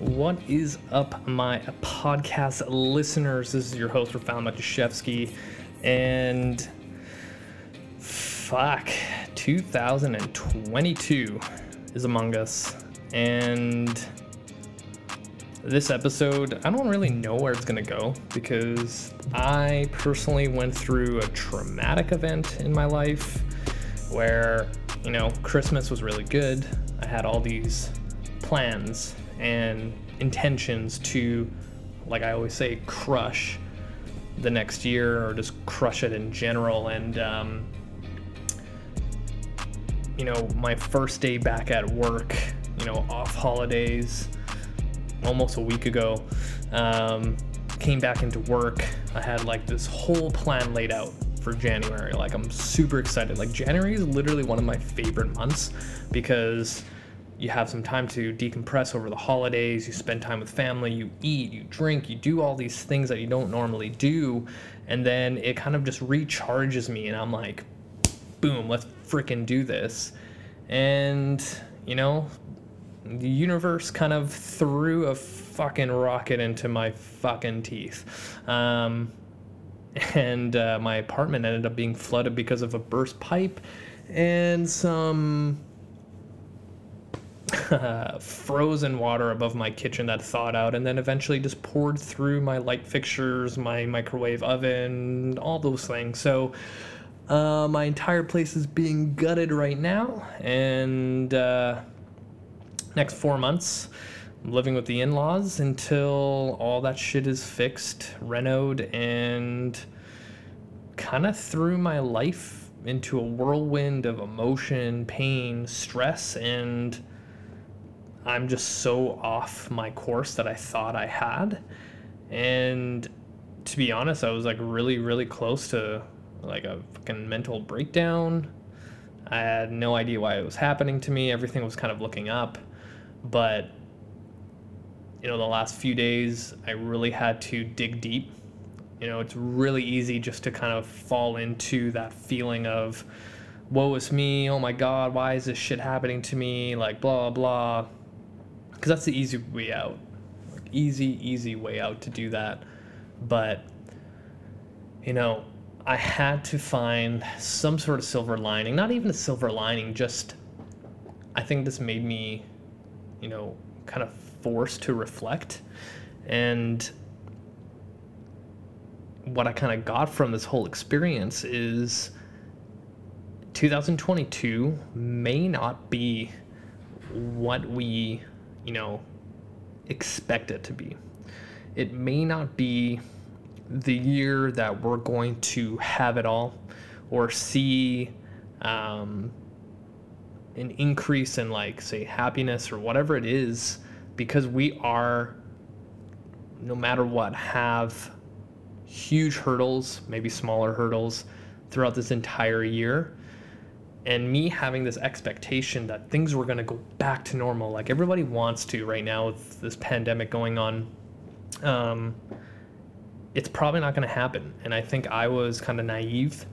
What is up, my podcast listeners? This is your host, Rafael Matuszewski, and fuck, 2022 is among us, and this episode, I don't really know where it's gonna go because I personally went through a traumatic event in my life where, you know, Christmas was really good. I had all these plans and intentions to, like I always say, crush the next year or just crush it in general. And, um, you know, my first day back at work, you know, off holidays, almost a week ago, um, came back into work. I had like this whole plan laid out for January. Like, I'm super excited. Like, January is literally one of my favorite months because you have some time to decompress over the holidays, you spend time with family, you eat, you drink, you do all these things that you don't normally do, and then it kind of just recharges me, and I'm like, boom, let's freaking do this. And, you know, the universe kind of threw a fucking rocket into my fucking teeth. Um, and uh, my apartment ended up being flooded because of a burst pipe and some frozen water above my kitchen that thawed out and then eventually just poured through my light fixtures, my microwave oven, all those things. So uh, my entire place is being gutted right now, and uh, next four months. I'm living with the in-laws until all that shit is fixed, renoed, and kind of threw my life into a whirlwind of emotion, pain, stress, and I'm just so off my course that I thought I had. And to be honest, I was like really, really close to like a fucking mental breakdown. I had no idea why it was happening to me. Everything was kind of looking up. But, you know, the last few days, I really had to dig deep. You know, it's really easy just to kind of fall into that feeling of, woe is me, oh my God, why is this shit happening to me? Like, blah blah, blah because that's the easy way out. Like easy easy way out to do that. But you know i had to find some sort of silver lining not even a silver lining just i think this made me you know kind of forced to reflect. And what i kind of got from this whole experience is 2022 may not be what we you know, expect it to be. It may not be the year that we're going to have it all or see um, an increase in, like, say, happiness or whatever it is, because we are, no matter what, have huge hurdles, maybe smaller hurdles throughout this entire year and me having this expectation that things were going to go back to normal like everybody wants to right now with this pandemic going on um, it's probably not going to happen. And i think i was kind of naive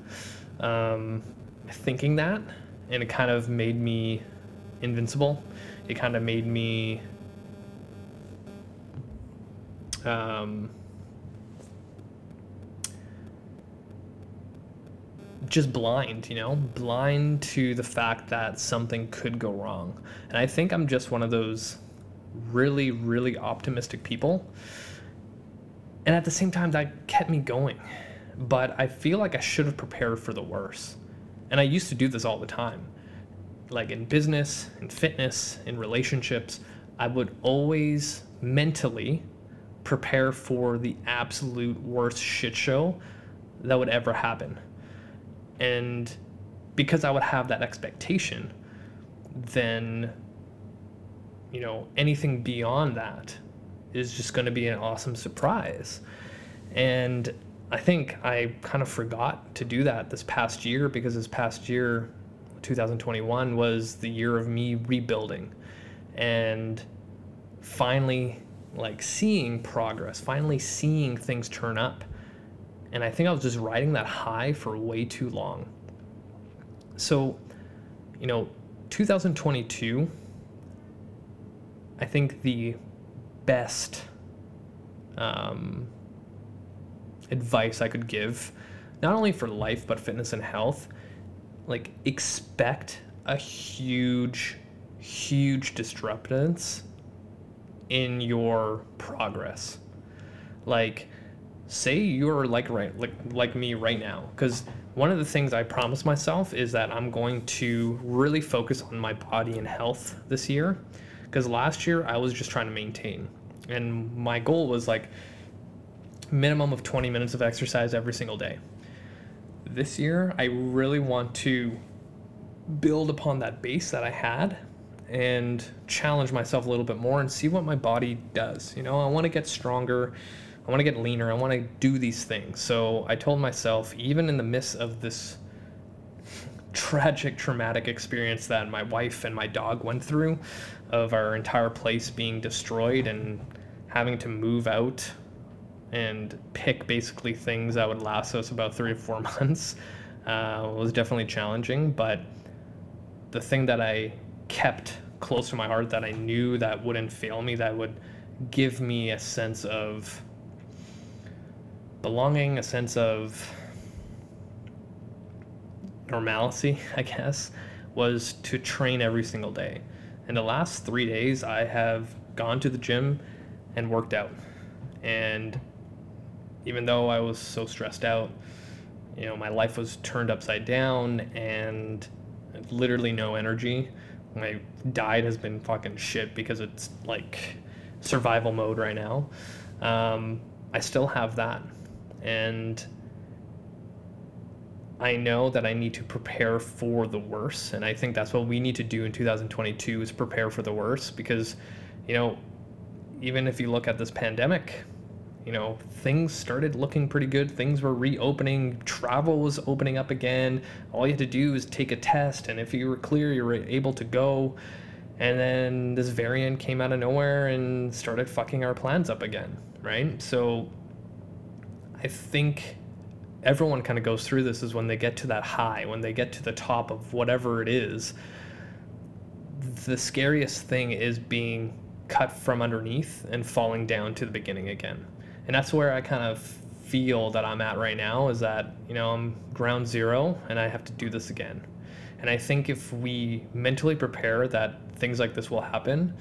um, thinking that and it kind of made me invincible. It kind of made me um, just blind, you know, blind to the fact that something could go wrong. And I think I'm just one of those really, really optimistic people. And at the same time, that kept me going. But I feel like I should have prepared for the worst. And I used to do this all the time. Like in business, in fitness, in relationships, I would always mentally prepare for the absolute worst shit show that would ever happen and because I would have that expectation, then, you know, anything beyond that is just going to be an awesome surprise. And I think I kind of forgot to do that this past year because this past year, 2021, was the year of me rebuilding and finally like seeing progress, finally seeing things turn up and I think I was just riding that high for way too long. So, you know, 2022, I think the best um, advice I could give, not only for life but fitness and health. Like expect a huge, huge disruptance in your progress. Like, say you're like right like like me right now, because one of the things I promised myself is that I'm going to really focus on my body and health this year. Because last year I was just trying to maintain, and my goal was like minimum of 20 minutes of exercise every single day. This year, I really want to build upon that base that I had and challenge myself a little bit more and see what my body does. You know, I want to get stronger. I want to get leaner. I want to do these things. So I told myself, even in the midst of this tragic, traumatic experience that my wife and my dog went through, of our entire place being destroyed and having to move out and pick basically things that would last us about three or four months uh, was definitely challenging. But the thing that I kept close to my heart that I knew that wouldn't fail me, that would give me a sense of belonging, a sense of normalcy, I guess, was to train every single day. In the last three days, I have gone to the gym and worked out. And even though I was so stressed out, you know, my life was turned upside down and literally no energy. My diet has been fucking shit because it's like survival mode right now. Um, I still have that. And I know that I need to prepare for the worst. And I think that's what we need to do in 2022 is prepare for the worst because, you know, even if you look at this pandemic, you know, things started looking pretty good. Things were reopening. Travel was opening up again. All you had to do was take a test, and if you were clear, you were able to go. And then this variant came out of nowhere and started fucking our plans up again, right? So I think everyone kind of goes through this is when they get to that high, when they get to the top of whatever it is. The scariest thing is being cut from underneath and falling down to the beginning again and that's where I kind of feel that I'm at right now is that you know I'm ground zero and I have to do this again. And I think if we mentally prepare that things like this will happen,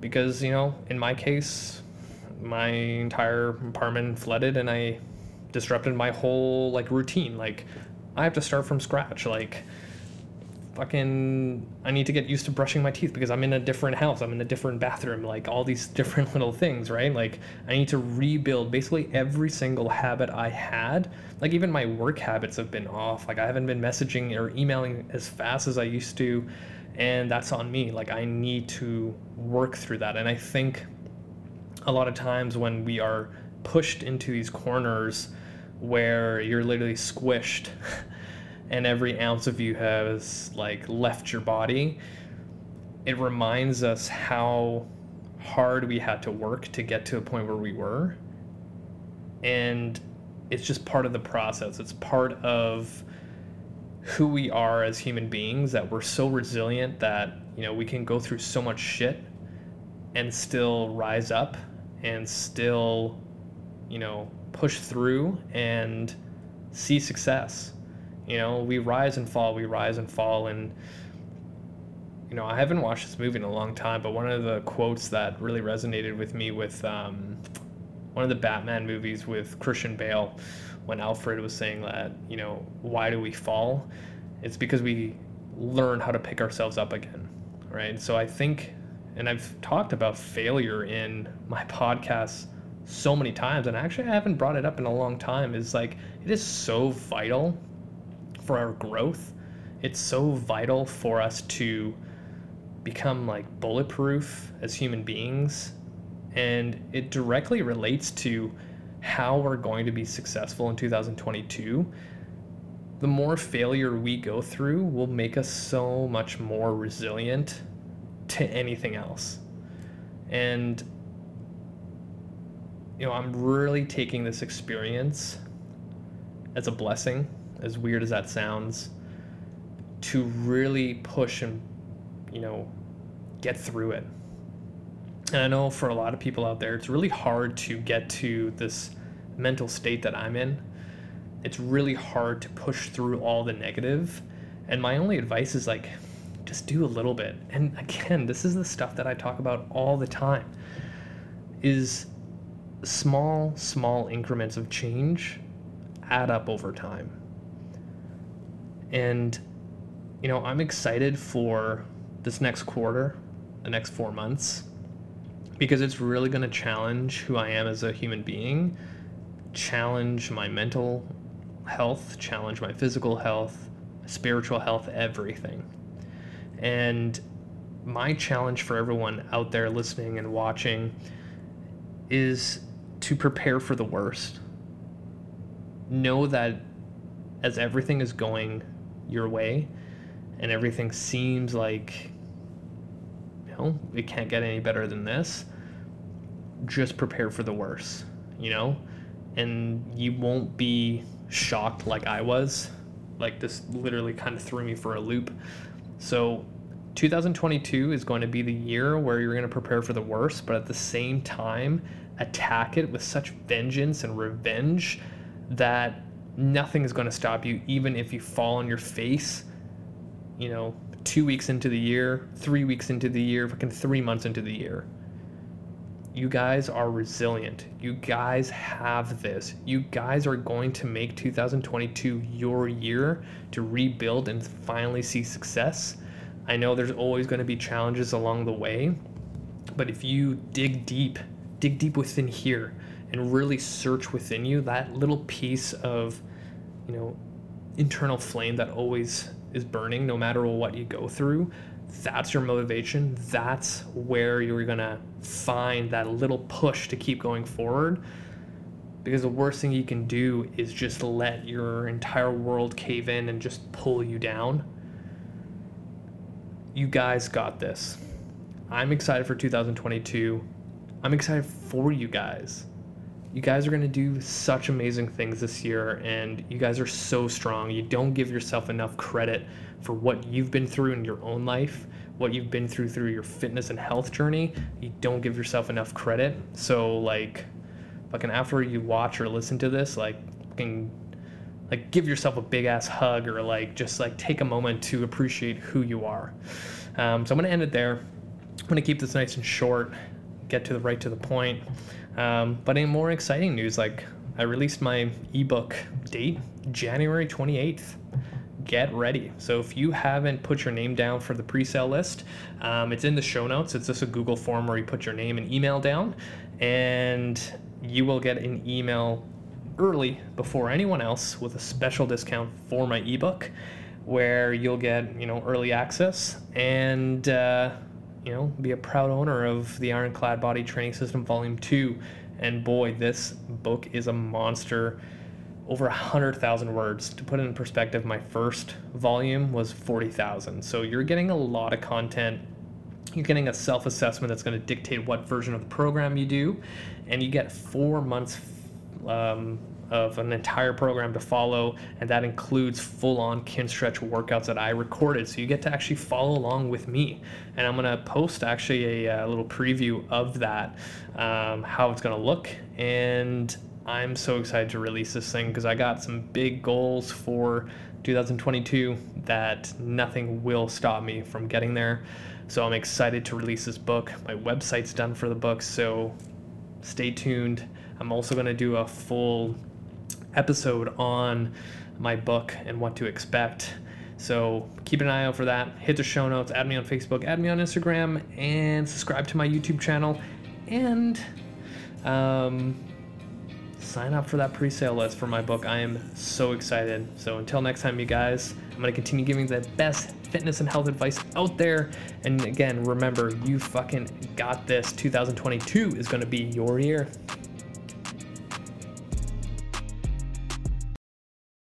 because you know in my case, my entire apartment flooded and I disrupted my whole like routine. Like I have to start from scratch. Like fucking I need to get used to brushing my teeth because I'm in a different house. I'm in a different bathroom, like all these different little things, right? Like I need to rebuild basically every single habit I had. Like even my work habits have been off. Like I haven't been messaging or emailing as fast as I used to, and that's on me. Like I need to work through that. And I think a lot of times when we are pushed into these corners where you're literally squished and every ounce of you has like left your body, it reminds us how hard we had to work to get to a point where we were. And it's just part of the process. It's part of who we are as human beings that we're so resilient that, you know, we can go through so much shit and still rise up and still, you know, push through and see success. You know, we rise and fall, we rise and fall, and you know, I haven't watched this movie in a long time, but one of the quotes that really resonated with me with um, one of the Batman movies with Christian Bale, when Alfred was saying that, you know, why do we fall? It's because we learn how to pick ourselves up again, right? So I think, and I've talked about failure in my podcast so many times, and actually I haven't brought it up in a long time, is like, it is so vital for our growth. It's so vital for us to become like bulletproof as human beings. And it directly relates to how we're going to be successful in 2022. The more failure we go through will make us so much more resilient to anything else. And, you know, I'm really taking this experience as a blessing as weird as that sounds, to really push and, you know, get through it. And I know for a lot of people out there, it's really hard to get to this mental state that I'm in. It's really hard to push through all the negative. And my only advice is like, just do a little bit. And again, this is the stuff that I talk about all the time. Is small, small increments of change add up over time. And, you know, I'm excited for this next quarter, the next four months, because it's really going to challenge who I am as a human being, challenge my mental health, challenge my physical health, spiritual health, everything. And my challenge for everyone out there listening and watching is to prepare for the worst. Know that as everything is going your way and everything seems like you know, it can't get any better than this, just prepare for the worst, you know? And you won't be shocked like I was. Like this literally kind of threw me for a loop. So 2022 is going to be the year where you're going to prepare for the worst, but at the same time, attack it with such vengeance and revenge that nothing is going to stop you, even if you fall on your face, you know, two weeks into the year, three weeks into the year, fucking three months into the year. You guys are resilient. You guys have this. You guys are going to make 2022 your year to rebuild and finally see success. I know there's always going to be challenges along the way, but if you dig deep dig deep within here and really search within you that little piece of you know internal flame that always is burning no matter what you go through that's your motivation that's where you're to find that little push to keep going forward. Because the worst thing you can do is just let your entire world cave in and just pull you down. You guys got this. I'm excited for 2022 I'm excited for you guys. You guys are going to do such amazing things this year, and you guys are so strong. You don't give yourself enough credit for what you've been through in your own life, what you've been through through your fitness and health journey. You don't give yourself enough credit. So, like, fucking after you watch or listen to this, like, fucking, like, give yourself a big ass hug or, like, just, like, take a moment to appreciate who you are. Um, so, I'm going to end it there. I'm to keep this nice and short get to the right to the point. Um, but in more exciting news, like I released my ebook date January 28th. Get ready. So if you haven't put your name down for the pre-sale list, um, it's in the show notes. It's just a Google form where you put your name and email down, and you will get an email early before anyone else with a special discount for my ebook, where you'll get you know early access and. Uh, you know, be a proud owner of the Ironclad Body Training System Volume 2. And boy, this book is a monster. Over 100,000 words. To put it in perspective, my first volume was 40,000. So you're getting a lot of content. You're getting a self assessment that's going to dictate what version of the program you do. And you get four months um, of an entire program to follow, and that includes full-on Kinstretch workouts that I recorded. So you get to actually follow along with me, and I'm gonna post actually a, a little preview of that, um, how it's gonna look, and I'm so excited to release this thing because I got some big goals for 2022 that nothing will stop me from getting there. So I'm excited to release this book. My website's done for the book, so stay tuned. I'm also going to do a full episode on my book and what to expect. So keep an eye out for that. Hit the show notes, add me on Facebook, add me on Instagram, and subscribe to my YouTube channel. And um, sign up for that pre sale list for my book. I am so excited. So until next time, you guys, I'm going to continue giving the best fitness and health advice out there. And again, remember, you fucking got this. 2022 is going to be your year.